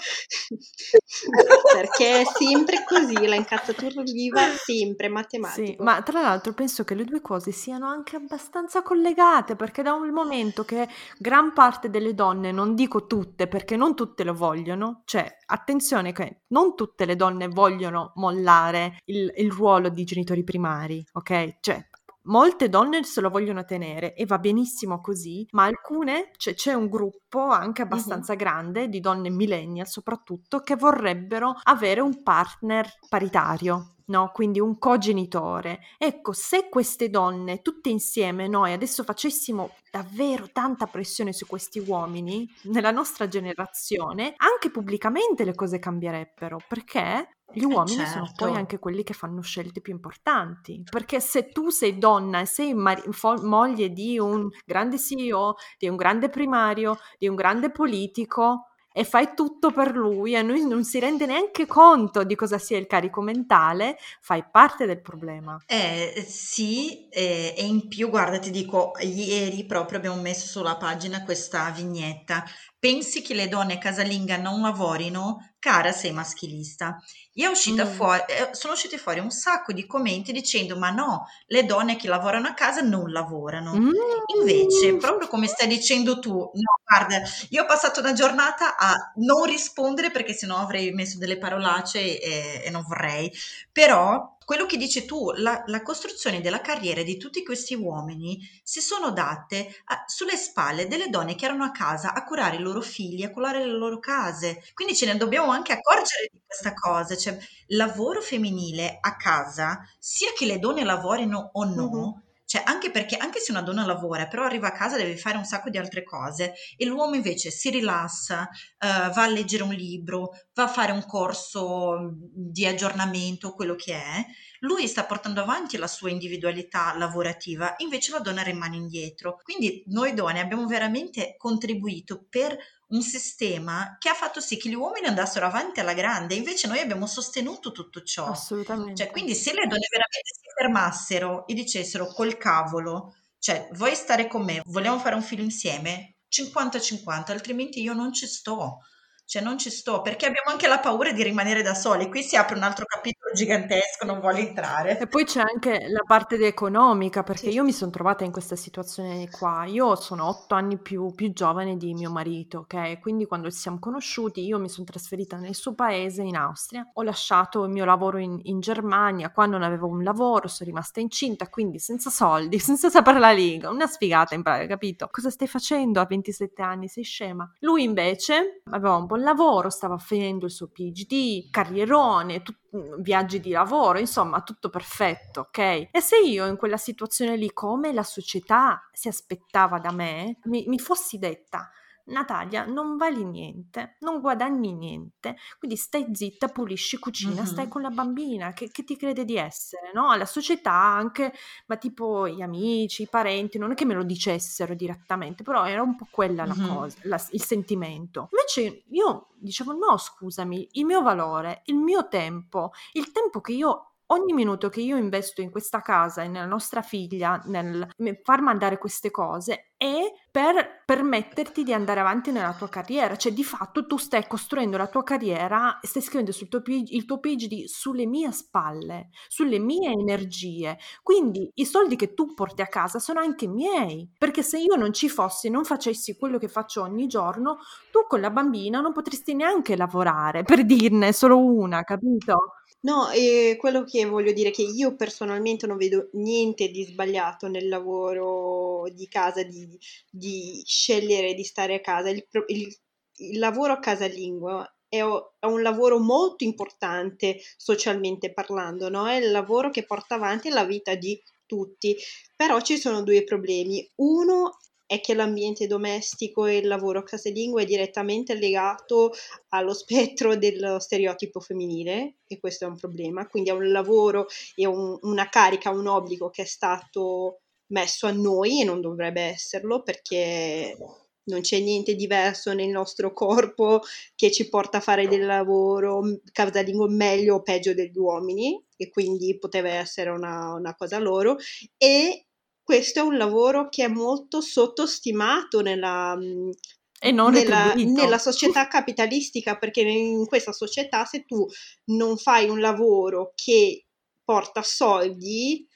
perché è sempre così, la incazzatura viva sempre matematica. Sì, ma tra l'altro penso che le due cose siano anche abbastanza collegate, perché da un momento che gran parte delle donne, non dico tutte, perché non tutte lo vogliono, cioè attenzione che non tutte le donne vogliono mollare il, il ruolo di genitori primari, ok? Cioè, molte donne se lo vogliono tenere e va benissimo così, ma alcune, cioè, c'è un gruppo anche abbastanza uh-huh. grande di donne millennial soprattutto che vorrebbero avere un partner paritario. No, quindi un cogenitore. Ecco, se queste donne tutte insieme noi adesso facessimo davvero tanta pressione su questi uomini nella nostra generazione, anche pubblicamente le cose cambierebbero, perché gli eh, uomini eh certo. sono poi anche quelli che fanno scelte più importanti, perché se tu sei donna e sei mar- fo- moglie di un grande CEO, di un grande primario, di un grande politico, e fai tutto per lui e lui non si rende neanche conto di cosa sia il carico mentale, fai parte del problema. Eh sì, eh, e in più guarda ti dico, ieri proprio abbiamo messo sulla pagina questa vignetta pensi che le donne casalinghe non lavorino, cara sei maschilista. È uscita mm. fuori, eh, sono usciti fuori un sacco di commenti dicendo ma no, le donne che lavorano a casa non lavorano. Mm. Invece, proprio come stai dicendo tu, no, guarda, io ho passato una giornata a non rispondere perché sennò avrei messo delle parolacce e, e non vorrei, però quello che dici tu, la, la, costruzione della carriera di tutti questi uomini si sono date a, sulle spalle delle donne che erano a casa a curare i loro figli, a curare le loro case. Quindi ce ne dobbiamo anche accorgere di questa cosa, cioè lavoro femminile a casa, sia che le donne lavorino o no, mm-hmm cioè, anche perché anche se una donna lavora, però arriva a casa deve fare un sacco di altre cose. E l'uomo invece si rilassa, uh, va a leggere un libro, va a fare un corso mm, di aggiornamento, quello che è, lui sta portando avanti la sua individualità lavorativa, invece la donna rimane indietro. Quindi noi donne abbiamo veramente contribuito per un sistema che ha fatto sì che gli uomini andassero avanti alla grande, invece noi abbiamo sostenuto tutto ciò. Assolutamente. Cioè, quindi se le donne veramente si fermassero e dicessero col cavolo, cioè vuoi stare con me, vogliamo fare un film insieme, 50-50, altrimenti io non ci sto cioè non ci sto perché abbiamo anche la paura di rimanere da soli. Qui si apre un altro capitolo gigantesco, non voglio entrare. E poi c'è anche la parte economica, perché sì. io mi sono trovata in questa situazione qua. Io sono otto anni più, più, giovane di mio marito, ok? Quindi quando ci siamo conosciuti io mi sono trasferita nel suo paese, in Austria. Ho lasciato il mio lavoro in, in Germania, qua non avevo un lavoro, sono rimasta incinta, quindi senza soldi, senza sapere la lingua, una sfigata in pratica, capito? Cosa stai facendo a 27 anni? Sei scema. Lui invece aveva un po' lavoro, stava finendo il suo PhD, carrierone, tut- viaggi di lavoro, insomma, tutto perfetto, ok? E se io in quella situazione lì, come la società si aspettava da me, mi, mi fossi detta Natalia, non vali niente, non guadagni niente, quindi stai zitta, pulisci, cucina, stai con la bambina, che, che ti crede di essere, no? La società anche, ma tipo gli amici, i parenti, non è che me lo dicessero direttamente, però era un po' quella la cosa, la, il sentimento. Invece io dicevo no, scusami, il mio valore, il mio tempo, il tempo che io ogni minuto che io investo in questa casa e nella nostra figlia, nel far mandare queste cose, è per permetterti di andare avanti nella tua carriera. Cioè, di fatto, tu stai costruendo la tua carriera, stai scrivendo sul tuo, il tuo PhD sulle mie spalle, sulle mie energie. Quindi i soldi che tu porti a casa sono anche miei. Perché se io non ci fossi, non facessi quello che faccio ogni giorno, tu con la bambina non potresti neanche lavorare, per dirne solo una, capito? No, e quello che voglio dire è che io personalmente non vedo niente di sbagliato nel lavoro di casa di, di, di scegliere di stare a casa. Il, il, il lavoro casalingo è, è, un lavoro molto importante socialmente parlando, no? è il lavoro che porta avanti la vita di tutti, però ci sono due problemi. Uno è che l'ambiente domestico e il lavoro casalingo è direttamente legato allo spettro dello stereotipo femminile e questo è un problema, quindi è un lavoro e un, una carica, un obbligo che è stato messo a noi e non dovrebbe esserlo perché non c'è niente diverso nel nostro corpo che ci porta a fare del lavoro casalingo meglio o peggio degli uomini e quindi poteva essere una, una cosa loro e questo è un lavoro che è molto sottostimato nella, nella, nella, società capitalistica, perché in questa società se tu non fai un lavoro che porta soldi,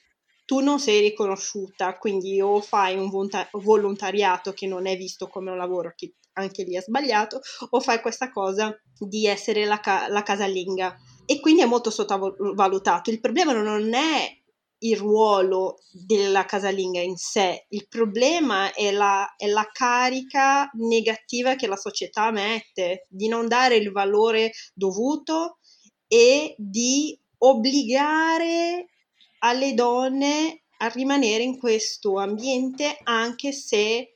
tu non sei riconosciuta, quindi o fai un volontariato che non è visto come un lavoro che anche lì è sbagliato, o fai questa cosa di essere la, ca- la casalinga. E quindi è molto sottovalutato. Il problema non è il ruolo della casalinga in sé, il problema è la, è la, carica negativa che la società mette, di non dare il valore dovuto e di obbligare alle donne a rimanere in questo ambiente anche se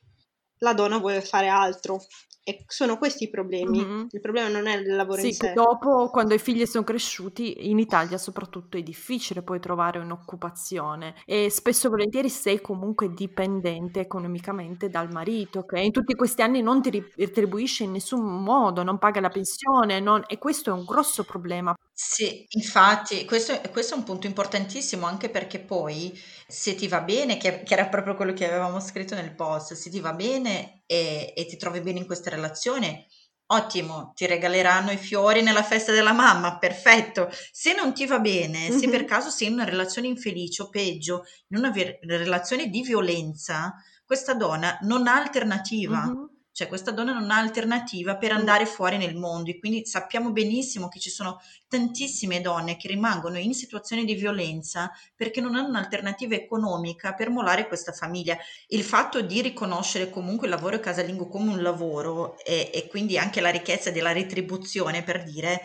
la donna vuole fare altro. E sono questi i problemi. Mm-hmm. Il problema non è il lavoro sì, in sé. dopo, quando i figli sono cresciuti, in Italia soprattutto è difficile poi trovare un'occupazione e spesso e volentieri sei comunque dipendente economicamente dal marito che in tutti questi anni non ti retribuisce in nessun modo, non paga la pensione non... e questo è un grosso problema. Sì, infatti, questo, questo è un punto importantissimo anche perché poi se ti va bene, che, che era proprio quello che avevamo scritto nel post, se ti va bene e, e ti trovi bene in questa relazione, ottimo, ti regaleranno i fiori nella festa della mamma, perfetto. Se non ti va bene, mm-hmm. se per caso sei in una relazione infelice o peggio, in una ver- relazione di violenza, questa donna non ha alternativa. Mm-hmm cioè questa donna non ha alternativa per andare fuori nel mondo e quindi sappiamo benissimo che ci sono tantissime donne che rimangono in situazioni di violenza perché non hanno un'alternativa economica per molare questa famiglia. Il fatto di riconoscere comunque il lavoro casalingo come un lavoro e, e quindi anche la ricchezza della retribuzione per dire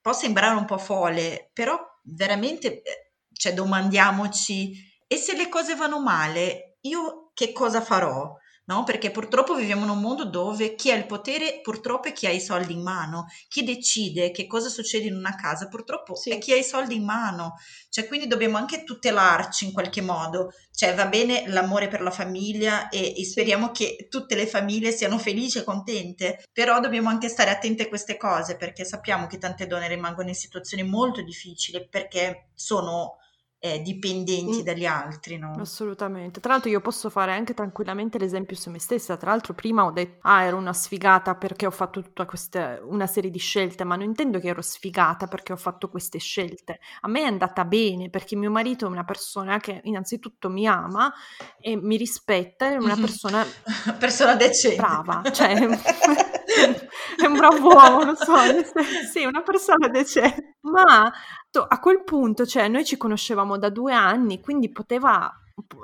può sembrare un po' folle, però veramente eh, cioè, domandiamoci e se le cose vanno male, io che cosa farò? No? Perché purtroppo viviamo in un mondo dove chi ha il potere purtroppo è chi ha i soldi in mano, chi decide che cosa succede in una casa purtroppo sì. è chi ha i soldi in mano, cioè quindi dobbiamo anche tutelarci in qualche modo, cioè va bene l'amore per la famiglia e, e speriamo che tutte le famiglie siano felici e contente, però dobbiamo anche stare attenti a queste cose perché sappiamo che tante donne rimangono in situazioni molto difficili perché sono eh, dipendenti mm. dagli altri, no? Assolutamente. Tra l'altro io posso fare anche tranquillamente l'esempio su me stessa. Tra l'altro prima ho detto, ah, ero una sfigata perché ho fatto tutta questa, una serie di scelte, ma non intendo che ero sfigata perché ho fatto queste scelte. A me è andata bene perché mio marito è una persona che innanzitto mi ama e mi rispetta, è una persona... persona decente. Brava, cioè... è un bravo uomo, lo so, sì, una persona decente. Ma a quel punto, cioè, noi ci conoscevamo da due anni, quindi poteva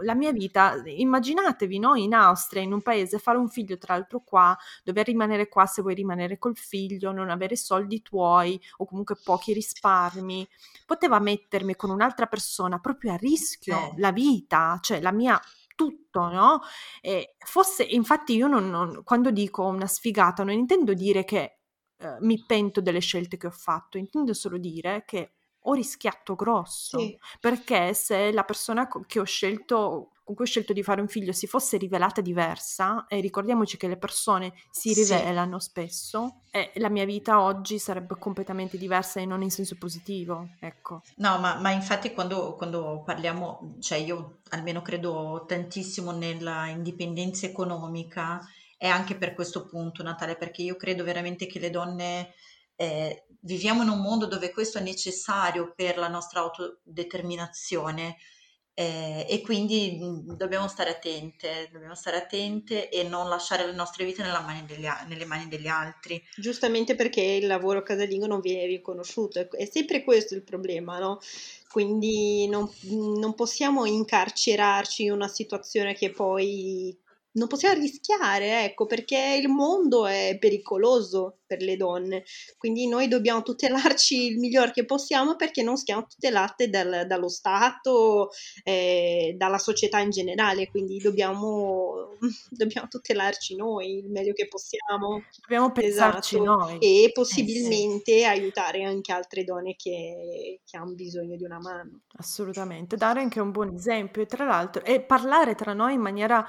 la mia vita, immaginatevi, no? In Austria, in un paese, fare un figlio, tra l'altro qua, dover rimanere qua se vuoi rimanere col figlio, non avere soldi tuoi o comunque pochi risparmi, poteva mettermi con un'altra persona proprio a rischio eh. la vita, cioè la mia tutto, no? E fosse, infatti io non, non, quando dico una sfigata non intendo dire che eh, mi pento delle scelte che ho fatto, intendo solo dire che ho rischiato grosso, sì. perché se la persona che ho scelto con cui ho scelto di fare un figlio si fosse rivelata diversa, e ricordiamoci che le persone si rivelano sì. spesso, e la mia vita oggi sarebbe completamente diversa e non in senso positivo, ecco. No, ma, ma infatti quando, quando, parliamo, cioè io almeno credo tantissimo nella indipendenza economica, è anche per questo punto, Natale, perché io credo veramente che le donne... Eh, viviamo in un mondo dove questo è necessario per la nostra autodeterminazione, eh, e quindi mhmm, dobbiamo stare attente, dobbiamo stare attente e non lasciare le nostre vite mani degli, nelle mani degli altri. Giustamente perché il lavoro casalingo non viene riconosciuto, è sempre questo il problema, no? Quindi non, non possiamo incarcerarci in una situazione che poi non possiamo rischiare, ecco, perché il mondo è pericoloso per le donne, quindi noi dobbiamo tutelarci il miglior che possiamo perché non siamo tutelate dal, dallo Stato, eh, dalla società in generale, quindi dobbiamo, dobbiamo, tutelarci noi il meglio che possiamo. Dobbiamo pensarci esatto. noi. E possibilmente eh sì. aiutare anche altre donne che, che hanno bisogno di una mano. Assolutamente, dare anche un buon esempio e tra l'altro e parlare tra noi in maniera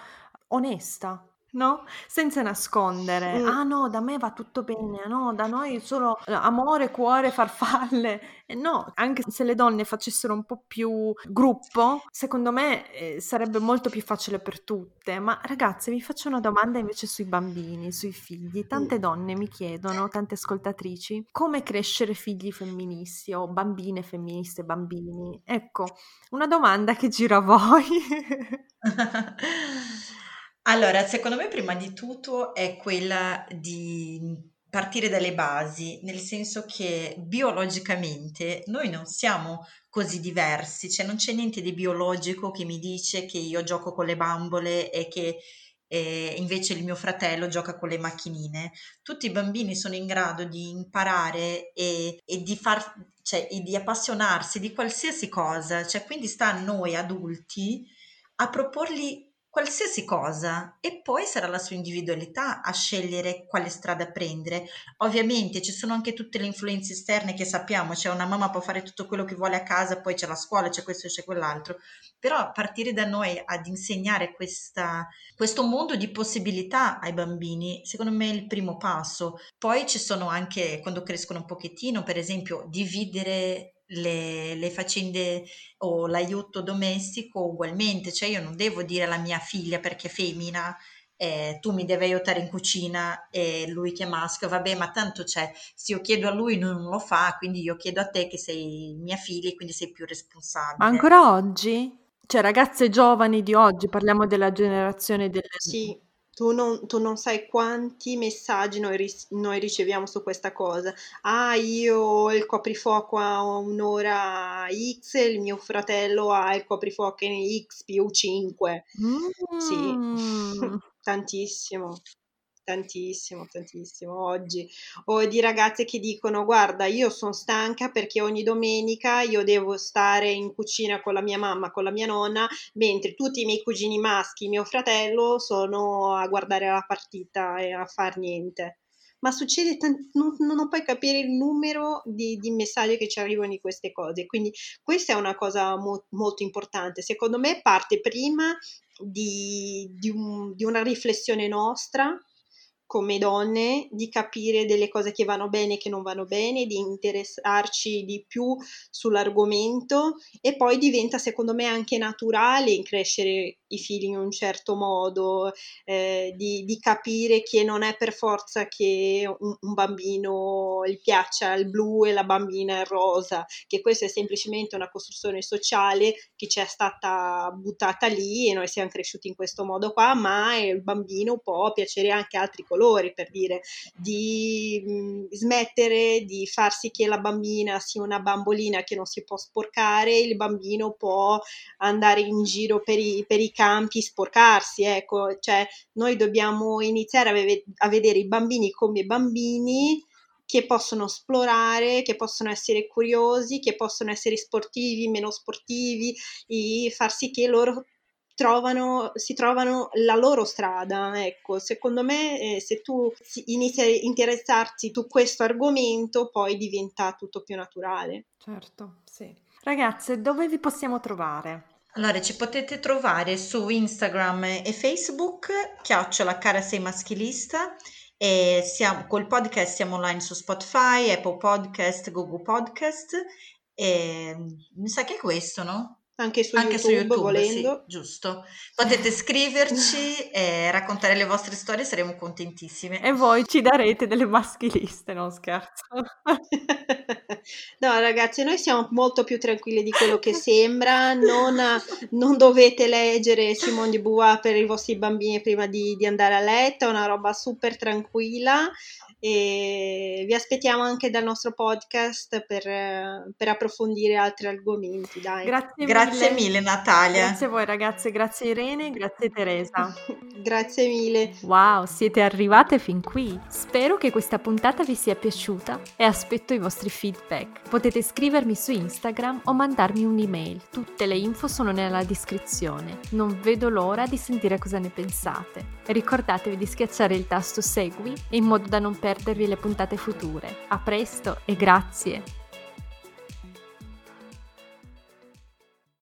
onesta, no? Senza nascondere. Mm. Ah no, da me va tutto bene, no, da noi solo eh, amore, cuore, farfalle. E no, anche se le donne facessero un po' più gruppo, secondo me eh, sarebbe molto più facile per tutte. Ma ragazze, vi faccio una domanda invece sui bambini, sui figli. Tante mm. donne mi chiedono, tante ascoltatrici, come crescere figli femministi o bambine femministe, bambini. Ecco, una domanda che gira a voi. Allora, secondo me prima di tutto è quella di partire dalle basi, nel senso che biologicamente noi non siamo così diversi, cioè non c'è niente di biologico che mi dice che io gioco con le bambole e che eh, invece il mio fratello gioca con le macchinine. Tutti i bambini sono in grado di imparare e, e di far, cioè, e di appassionarsi di qualsiasi cosa, cioè quindi sta a noi adulti a proporgli qualsiasi cosa e poi sarà la sua individualità a scegliere quale strada prendere. Ovviamente ci sono anche tutte le influenze esterne che sappiamo, cioè una mamma può fare tutto quello che vuole a casa, poi c'è la scuola, c'è questo, c'è quell'altro, però partire da noi ad insegnare questa, questo mondo di possibilità ai bambini, secondo me è il primo passo. Poi ci sono anche, quando crescono un pochettino, per esempio, dividere le, le faccende o l'aiuto domestico ugualmente, cioè io non devo dire alla mia figlia perché è femmina eh, tu mi devi aiutare in cucina e lui che è maschio, vabbè, ma tanto c'è, se io chiedo a lui non lo fa, quindi io chiedo a te che sei mia figlia e quindi sei più responsabile. Ancora oggi? Cioè ragazze giovani di oggi, parliamo della generazione delle... Sì, tu non, tu non, sai quanti messaggi noi, noi, riceviamo su questa cosa. Ah, io il coprifuoco a un'ora X, il mio fratello ha il coprifuoco in X più 5. Mm. Sì, tantissimo tantissimo, tantissimo oggi, o di ragazze che dicono guarda io sono stanca perché ogni domenica io devo stare in cucina con la mia mamma, con la mia nonna, mentre tutti i miei cugini maschi, mio fratello sono a guardare la partita e a far niente. Ma succede, tant- non, non, puoi capire il numero di, di, messaggi che ci arrivano di queste cose. Quindi questa è una cosa mo- molto importante. Secondo me parte prima di, di, un, di una riflessione nostra come donne di capire delle cose che vanno bene e che non vanno bene, di interessarci di più sull'argomento e poi diventa secondo me anche naturale in crescere i figli in un certo modo, eh, di, di, capire che non è per forza che un, un, bambino gli piaccia il blu e la bambina il rosa, che questa è semplicemente una costruzione sociale che ci è stata buttata lì e noi siamo cresciuti in questo modo qua, ma il bambino può piacere anche altri colori colori, per dire, di mh, mm, smettere di far sì che la bambina sia una bambolina che non si può sporcare, il bambino può andare in giro per i, per i campi, sporcarsi, ecco, cioè noi dobbiamo iniziare a, ve- a vedere i bambini come bambini che possono esplorare, che possono essere curiosi, che possono essere sportivi, meno sportivi, e far sì che loro trovano, si trovano la loro strada. Ecco, secondo me eh, se tu inizi a interessarti su questo argomento poi diventa tutto più naturale. Certo, sì. Ragazze, dove vi possiamo trovare? Allora, ci potete trovare su Instagram e Facebook, chiocciola cara sei maschilista, e siamo, col podcast siamo online su Spotify, Apple Podcast, Google Podcast, e mi sa che è questo, no? Anche su Anche YouTube, su YouTube volendo. Sì, giusto. Potete scriverci e raccontare le vostre storie, saremo contentissime. E voi ci darete delle maschiliste, non scherzo. no, ragazzi, noi siamo molto più tranquilli di quello che sembra. Non, non dovete leggere Simone di Beauvoir per i vostri bambini prima di, di andare a letto, è una roba super tranquilla e vi aspettiamo anche dal nostro podcast per, per approfondire altri argomenti. Dai. Grazie, grazie mille. mille. Natalia. Grazie a voi ragazze, grazie Irene, grazie Teresa. grazie mille. Wow, siete arrivate fin qui. Spero che questa puntata vi sia piaciuta e aspetto i vostri feedback. Potete scrivermi su Instagram o mandarmi un'email. Tutte le info sono nella descrizione. Non vedo l'ora di sentire cosa ne pensate. Ricordatevi di schiacciare il tasto segui in modo da non perdervi le puntate future. A presto e grazie!